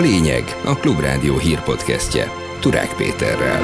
lényeg a Klubrádió hírpodcastje Turák Péterrel.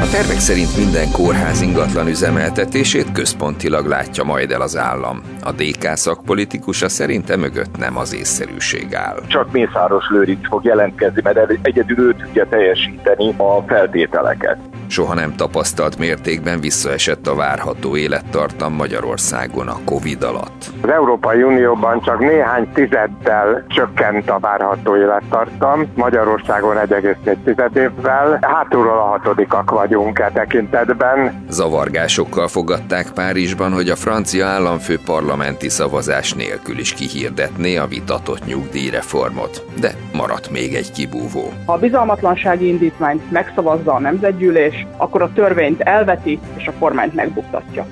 A tervek szerint minden kórház ingatlan üzemeltetését központilag látja majd el az állam. A DK szakpolitikusa szerinte mögött nem az észszerűség áll. Csak Mészáros Lőrinc fog jelentkezni, mert egyedül ő tudja teljesíteni a feltételeket soha nem tapasztalt mértékben visszaesett a várható élettartam Magyarországon a Covid alatt. Az Európai Unióban csak néhány tizeddel csökkent a várható élettartam, Magyarországon 1,4 évvel. Hátulról a hatodikak vagyunk e tekintetben. Zavargásokkal fogadták Párizsban, hogy a francia államfő parlamenti szavazás nélkül is kihirdetné a vitatott nyugdíjreformot. De maradt még egy kibúvó. Ha a bizalmatlansági indítványt megszavazza a nemzetgyűlés, akkor a törvényt elveti, és a kormányt megbuktatja.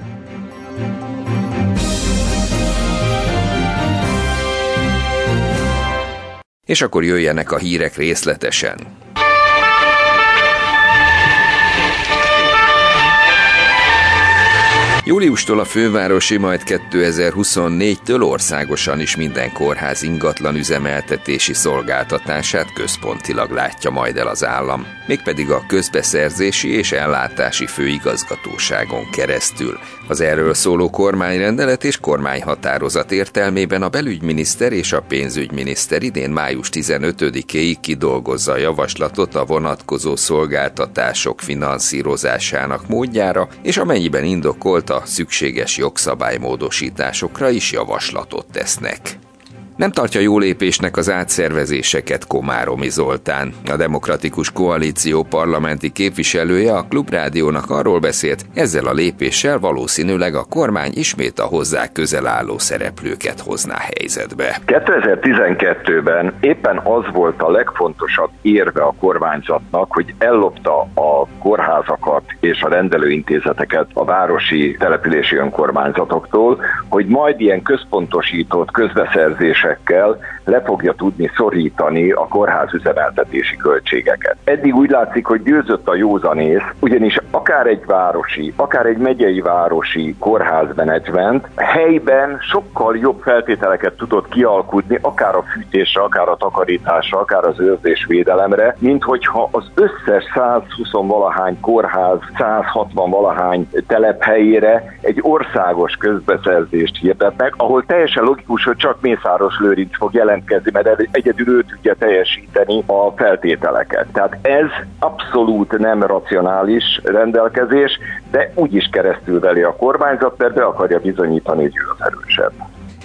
És akkor jöjjenek a hírek részletesen. Júliustól a fővárosi, majd 2024-től országosan is minden kórház ingatlan üzemeltetési szolgáltatását központilag látja majd el az állam, mégpedig a közbeszerzési és ellátási főigazgatóságon keresztül. Az erről szóló kormányrendelet és kormányhatározat értelmében a belügyminiszter és a pénzügyminiszter idén május 15-éig kidolgozza a javaslatot a vonatkozó szolgáltatások finanszírozásának módjára, és amennyiben indokolta, szükséges jogszabálymódosításokra is javaslatot tesznek. Nem tartja jó lépésnek az átszervezéseket Komáromi Zoltán. A Demokratikus Koalíció parlamenti képviselője a Klubrádiónak arról beszélt, ezzel a lépéssel valószínűleg a kormány ismét a hozzá közel álló szereplőket hozná helyzetbe. 2012-ben éppen az volt a legfontosabb érve a kormányzatnak, hogy ellopta a kórházakat és a rendelőintézeteket a városi települési önkormányzatoktól, hogy majd ilyen központosított közbeszerzések lépésekkel le fogja tudni szorítani a kórház üzemeltetési költségeket. Eddig úgy látszik, hogy győzött a józanész, ugyanis akár egy városi, akár egy megyei városi kórházmenedzsment helyben sokkal jobb feltételeket tudott kialkudni, akár a fűtésre, akár a takarításra, akár az őrzésvédelemre, mint hogyha az összes 120 valahány kórház, 160 valahány telephelyére egy országos közbeszerzést hirdetnek, ahol teljesen logikus, hogy csak Mészáros Lőrinc fog jelentkezni, mert egyedül ő tudja teljesíteni a feltételeket. Tehát ez abszolút nem racionális rendelkezés, de úgy is keresztül veli a kormányzat, mert be akarja bizonyítani, hogy ő az erősebb.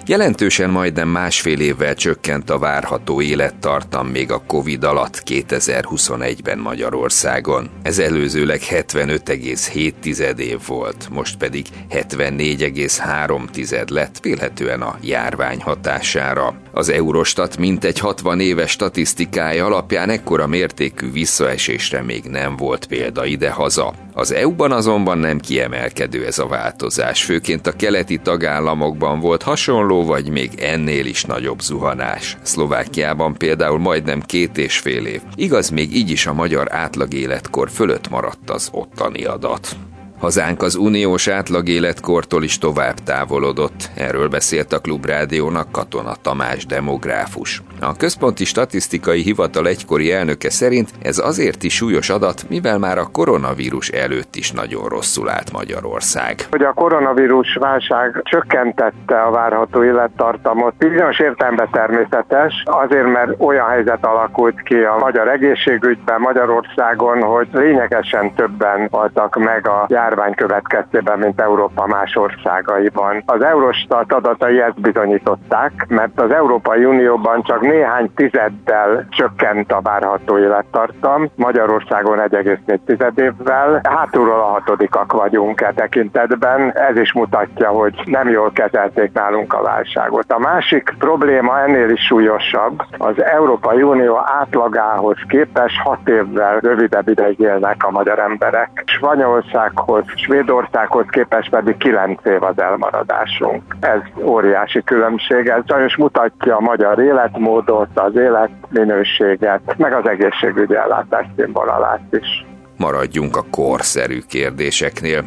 Jelentősen majdnem másfél évvel csökkent a várható élettartam még a Covid alatt 2021-ben Magyarországon. Ez előzőleg 75,7 év volt, most pedig 74,3 lett, vélhetően a járvány hatására. Az Eurostat mintegy 60 éves statisztikája alapján ekkora mértékű visszaesésre még nem volt példa idehaza. Az EU-ban azonban nem kiemelkedő ez a változás, főként a keleti tagállamokban volt hasonló, vagy még ennél is nagyobb zuhanás. Szlovákiában például majdnem két és fél év. Igaz, még így is a magyar átlag életkor fölött maradt az ottani adat. Hazánk az uniós átlagéletkortól is tovább távolodott. Erről beszélt a Klubrádiónak Katona Tamás demográfus. A Központi Statisztikai Hivatal egykori elnöke szerint ez azért is súlyos adat, mivel már a koronavírus előtt is nagyon rosszul állt Magyarország. Hogy a koronavírus válság csökkentette a várható élettartamot, bizonyos értelemben természetes, azért mert olyan helyzet alakult ki a magyar egészségügyben Magyarországon, hogy lényegesen többen haltak meg a járvány következtében, mint Európa más országaiban. Az Eurostat adatai ezt bizonyították, mert az Európai Unióban csak néhány tizeddel csökkent a várható élettartam, Magyarországon 1,4 évvel. Hátulról a hatodikak vagyunk e tekintetben, ez is mutatja, hogy nem jól kezelték nálunk a válságot. A másik probléma ennél is súlyosabb, az Európai Unió átlagához képest hat évvel rövidebb ideig élnek a magyar emberek. Spanyolországhoz, Svédországhoz képest pedig kilenc év az elmaradásunk. Ez óriási különbség, ez sajnos mutatja a magyar életmód, módot, az életminőséget, meg az egészségügyi ellátás színvonalát is. Maradjunk a korszerű kérdéseknél.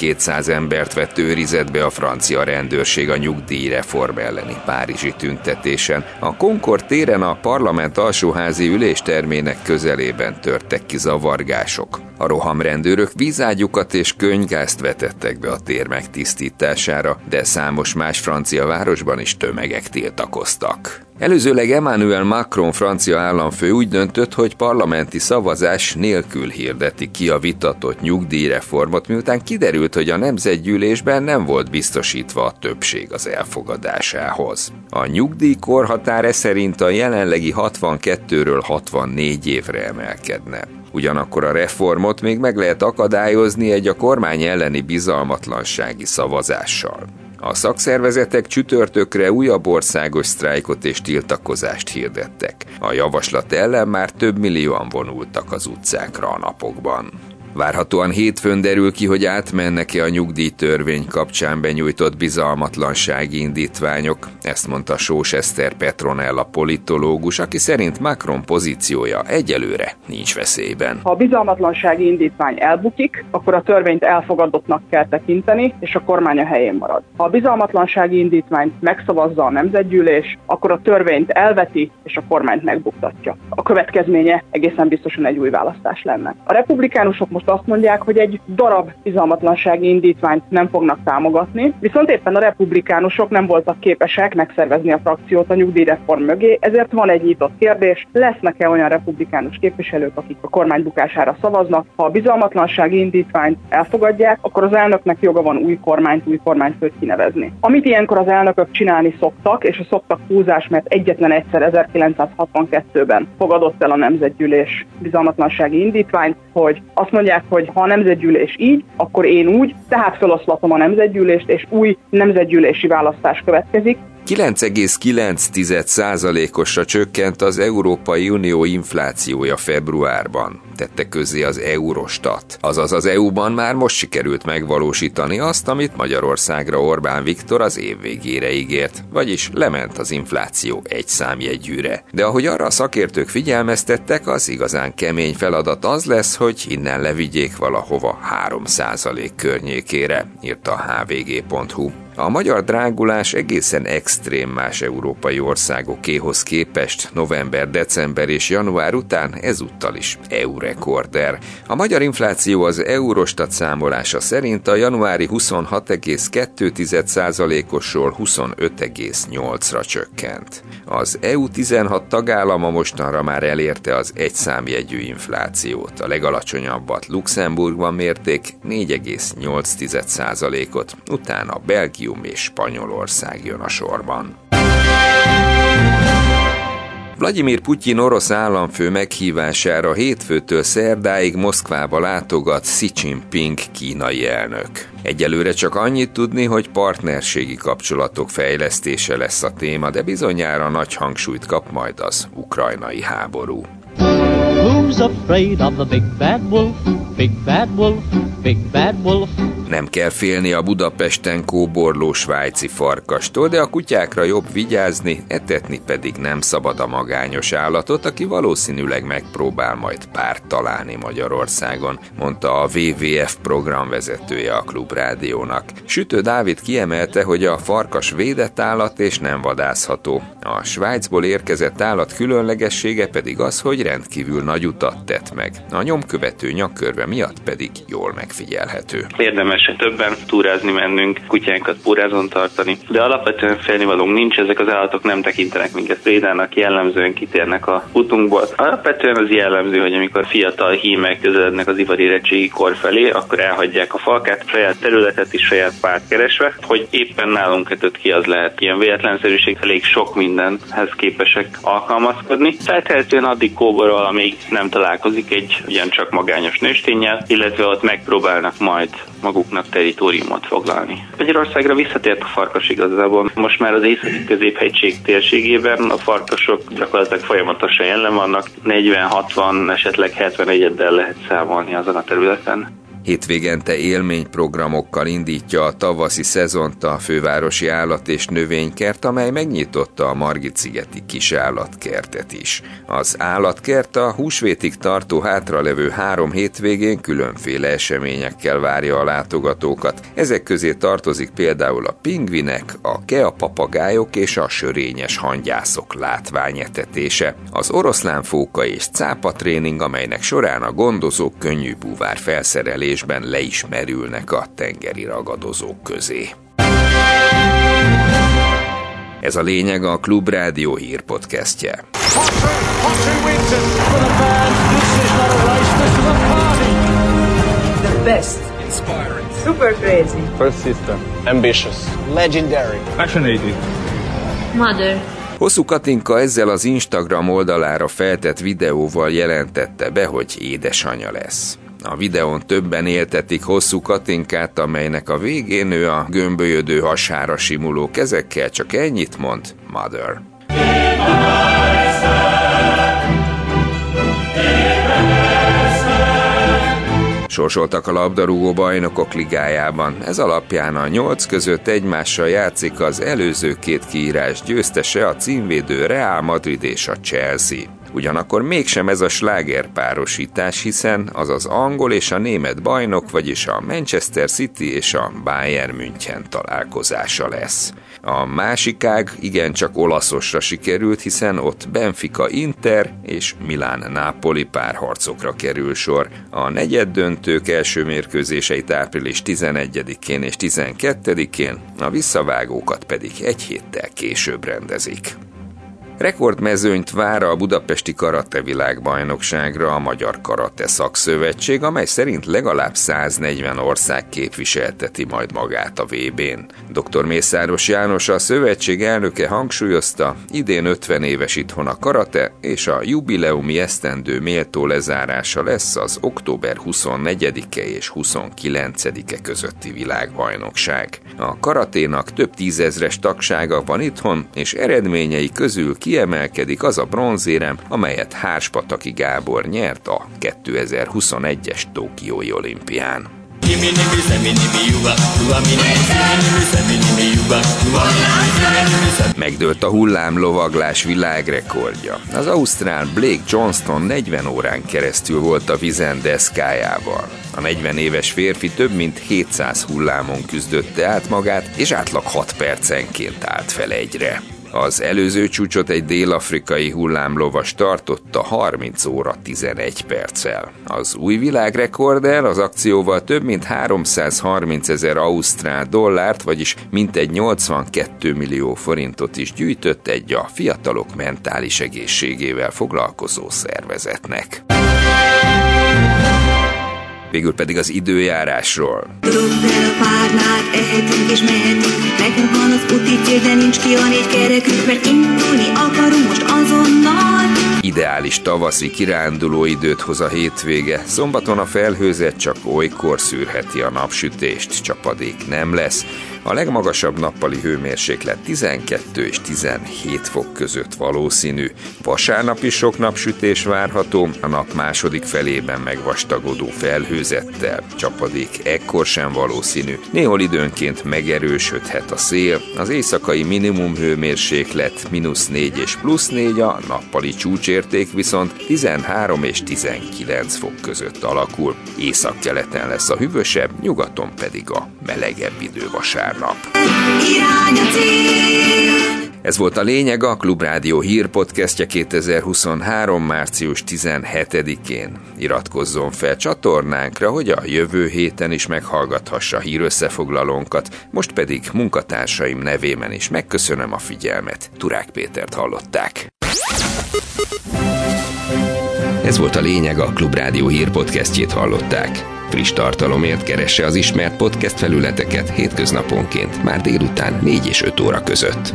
200 embert vett őrizetbe a francia rendőrség a nyugdíjreform elleni párizsi tüntetésen. A Concord téren a parlament alsóházi üléstermének közelében törtek ki zavargások. A rohamrendőrök vízágyukat és könygázt vetettek be a tér megtisztítására, de számos más francia városban is tömegek tiltakoztak. Előzőleg Emmanuel Macron francia államfő úgy döntött, hogy parlamenti szavazás nélkül hirdeti ki a vitatott nyugdíjreformot, miután kiderült, hogy a nemzetgyűlésben nem volt biztosítva a többség az elfogadásához. A nyugdíjkorhatár szerint a jelenlegi 62-ről 64 évre emelkedne. Ugyanakkor a reformot még meg lehet akadályozni egy a kormány elleni bizalmatlansági szavazással. A szakszervezetek csütörtökre újabb országos sztrájkot és tiltakozást hirdettek. A javaslat ellen már több millióan vonultak az utcákra a napokban. Várhatóan hétfőn derül ki, hogy átmennek-e a nyugdíjtörvény kapcsán benyújtott bizalmatlansági indítványok, ezt mondta Sós Eszter Petronella politológus, aki szerint Macron pozíciója egyelőre nincs veszélyben. Ha a bizalmatlansági indítvány elbukik, akkor a törvényt elfogadottnak kell tekinteni, és a kormány a helyén marad. Ha a bizalmatlansági indítványt megszavazza a nemzetgyűlés, akkor a törvényt elveti, és a kormányt megbuktatja. A következménye egészen biztosan egy új választás lenne. A republikánusok most azt mondják, hogy egy darab bizalmatlansági indítványt nem fognak támogatni, viszont éppen a republikánusok nem voltak képesek megszervezni a frakciót a nyugdíjreform mögé, ezért van egy nyitott kérdés, lesznek-e olyan republikánus képviselők, akik a kormány bukására szavaznak. Ha a bizalmatlansági indítványt elfogadják, akkor az elnöknek joga van új kormányt, új kormányfőt kinevezni. Amit ilyenkor az elnökök csinálni szoktak, és a szoktak húzás, mert egyetlen egyszer 1962-ben fogadott el a nemzetgyűlés bizalmatlansági indítványt, hogy azt mondják, mondják, hogy ha a nemzetgyűlés így, akkor én úgy, tehát feloszlatom a nemzetgyűlést, és új nemzetgyűlési választás következik, 9,9%-osra csökkent az Európai Unió inflációja februárban, tette közé az Eurostat. Azaz az EU-ban már most sikerült megvalósítani azt, amit Magyarországra Orbán Viktor az év végére ígért, vagyis lement az infláció egy számjegyűre. De ahogy arra a szakértők figyelmeztettek, az igazán kemény feladat az lesz, hogy innen levigyék valahova 3% környékére, írta a hvg.hu. A magyar drágulás egészen extrém más európai országokéhoz képest november, december és január után ezúttal is EU-rekorder. A magyar infláció az Eurostat számolása szerint a januári 26,2%-osról 25,8-ra csökkent. Az EU 16 tagállama mostanra már elérte az egyszámjegyű inflációt. A legalacsonyabbat Luxemburgban mérték 4,8%-ot, utána Belgium és Spanyolország jön a sorban. Vladimir Putyin orosz államfő meghívására hétfőtől szerdáig Moszkvába látogat Xi Jinping kínai elnök. Egyelőre csak annyit tudni, hogy partnerségi kapcsolatok fejlesztése lesz a téma, de bizonyára nagy hangsúlyt kap majd az ukrajnai háború. Who's afraid of the big bad wolf? Big bad wolf, big bad wolf. Nem kell félni a Budapesten kóborló svájci farkastól, de a kutyákra jobb vigyázni, etetni pedig nem szabad a magányos állatot, aki valószínűleg megpróbál majd párt találni Magyarországon, mondta a WWF programvezetője a Klubrádiónak. Sütő Dávid kiemelte, hogy a farkas védett állat és nem vadászható. A Svájcból érkezett állat különlegessége pedig az, hogy rendkívül nagy utat tett meg. A nyomkövető nyakkörve miatt pedig jól megfigyelhető. Érdemes többen túrázni mennünk, kutyánkat pórázon tartani, de alapvetően félnivalónk nincs, ezek az állatok nem tekintenek minket védának, jellemzően kitérnek a utunkból. Alapvetően az jellemző, hogy amikor fiatal hímek közelednek az ivarérettségi kor felé, akkor elhagyják a falkát, saját területet is saját párt keresve, hogy éppen nálunk kötött ki az lehet. Ilyen véletlenszerűség elég sok mindenhez képesek alkalmazkodni. Feltehetően addig kóborol, amíg nem találkozik egy ugyancsak magányos nőstényel, illetve ott megpróbálnak majd maguknak teritoriumot foglalni. Magyarországra visszatért a farkas igazából. Most már az északi középhegység térségében a farkasok gyakorlatilag folyamatosan jelen vannak, 40-60, esetleg 70 egyeddel lehet számolni azon a területen. Hétvégente élményprogramokkal indítja a tavaszi szezont a fővárosi állat és növénykert, amely megnyitotta a Margit-szigeti kis állatkertet is. Az állatkert a húsvétig tartó hátralevő három hétvégén különféle eseményekkel várja a látogatókat. Ezek közé tartozik például a pingvinek, a kea papagájok és a sörényes hangyászok látványetetése, az oroszlánfóka és cápa tréning, amelynek során a gondozók könnyű búvár felszerelés érzésben le is merülnek a tengeri ragadozók közé. Ez a lényeg a Klub Rádió hírpodcastje. The best. Inspiring. Super crazy. Persistent. Ambitious. Legendary. Passionate. Mother. Hosszú Katinka ezzel az Instagram oldalára feltett videóval jelentette be, hogy édesanyja lesz. A videón többen éltetik hosszú Katinkát, amelynek a végén ő a gömbölyödő hasára simuló kezekkel csak ennyit mond, Mother. Sorsoltak a labdarúgó bajnokok ligájában. Ez alapján a nyolc között egymással játszik az előző két kiírás győztese a címvédő Real Madrid és a Chelsea. Ugyanakkor mégsem ez a sláger párosítás, hiszen az az angol és a német bajnok, vagyis a Manchester City és a Bayern München találkozása lesz. A másik ág igencsak olaszosra sikerült, hiszen ott Benfica Inter és Milán Napoli párharcokra kerül sor. A negyed döntők első mérkőzéseit április 11-én és 12-én, a visszavágókat pedig egy héttel később rendezik. Rekordmezőnyt vár a budapesti karate világbajnokságra a Magyar Karate Szakszövetség, amely szerint legalább 140 ország képviselteti majd magát a VB-n. Dr. Mészáros János a szövetség elnöke hangsúlyozta, idén 50 éves itthon a karate, és a jubileumi esztendő méltó lezárása lesz az október 24-e és 29-e közötti világbajnokság. A karaténak több tízezres tagsága van itthon, és eredményei közül ki kiemelkedik az a bronzérem, amelyet Hárspataki Gábor nyert a 2021-es Tokiói olimpián. Megdőlt a hullámlovaglás világrekordja. Az ausztrál Blake Johnston 40 órán keresztül volt a vizen deszkájával. A 40 éves férfi több mint 700 hullámon küzdötte át magát, és átlag 6 percenként állt fel egyre. Az előző csúcsot egy dél-afrikai hullámlovas tartotta 30 óra 11 perccel. Az új világrekordel az akcióval több mint 330 ezer ausztrál dollárt, vagyis mintegy 82 millió forintot is gyűjtött egy a fiatalok mentális egészségével foglalkozó szervezetnek. Végül pedig az időjárásról. párnát, ehetünk és mehetünk, cél, de nincs ki a négy kerekünk, mert indulni akarunk most azonnal. Ideális tavaszi kiránduló időt hoz a hétvége. Szombaton a felhőzet csak olykor szűrheti a napsütést, csapadék nem lesz. A legmagasabb nappali hőmérséklet 12 és 17 fok között valószínű. Vasárnap is sok napsütés várható, a nap második felében megvastagodó felhőzettel. Csapadék ekkor sem valószínű. Néhol időnként megerősödhet a szél, az éjszakai minimum hőmérséklet mínusz 4 és plusz 4, a nappali csúcsérték viszont 13 és 19 fok között alakul. Északkeleten lesz a hűvösebb, nyugaton pedig a melegebb idő vasárnap vasárnap. Ez volt a lényeg a Klubrádió hírpodcastje 2023. március 17-én. Iratkozzon fel csatornánkra, hogy a jövő héten is meghallgathassa hírösszefoglalónkat, most pedig munkatársaim nevében is megköszönöm a figyelmet. Turák Pétert hallották. Ez volt a lényeg a Klubrádió hírpodcastjét hallották. Friss tartalomért keresse az ismert podcast felületeket hétköznaponként, már délután 4 és 5 óra között.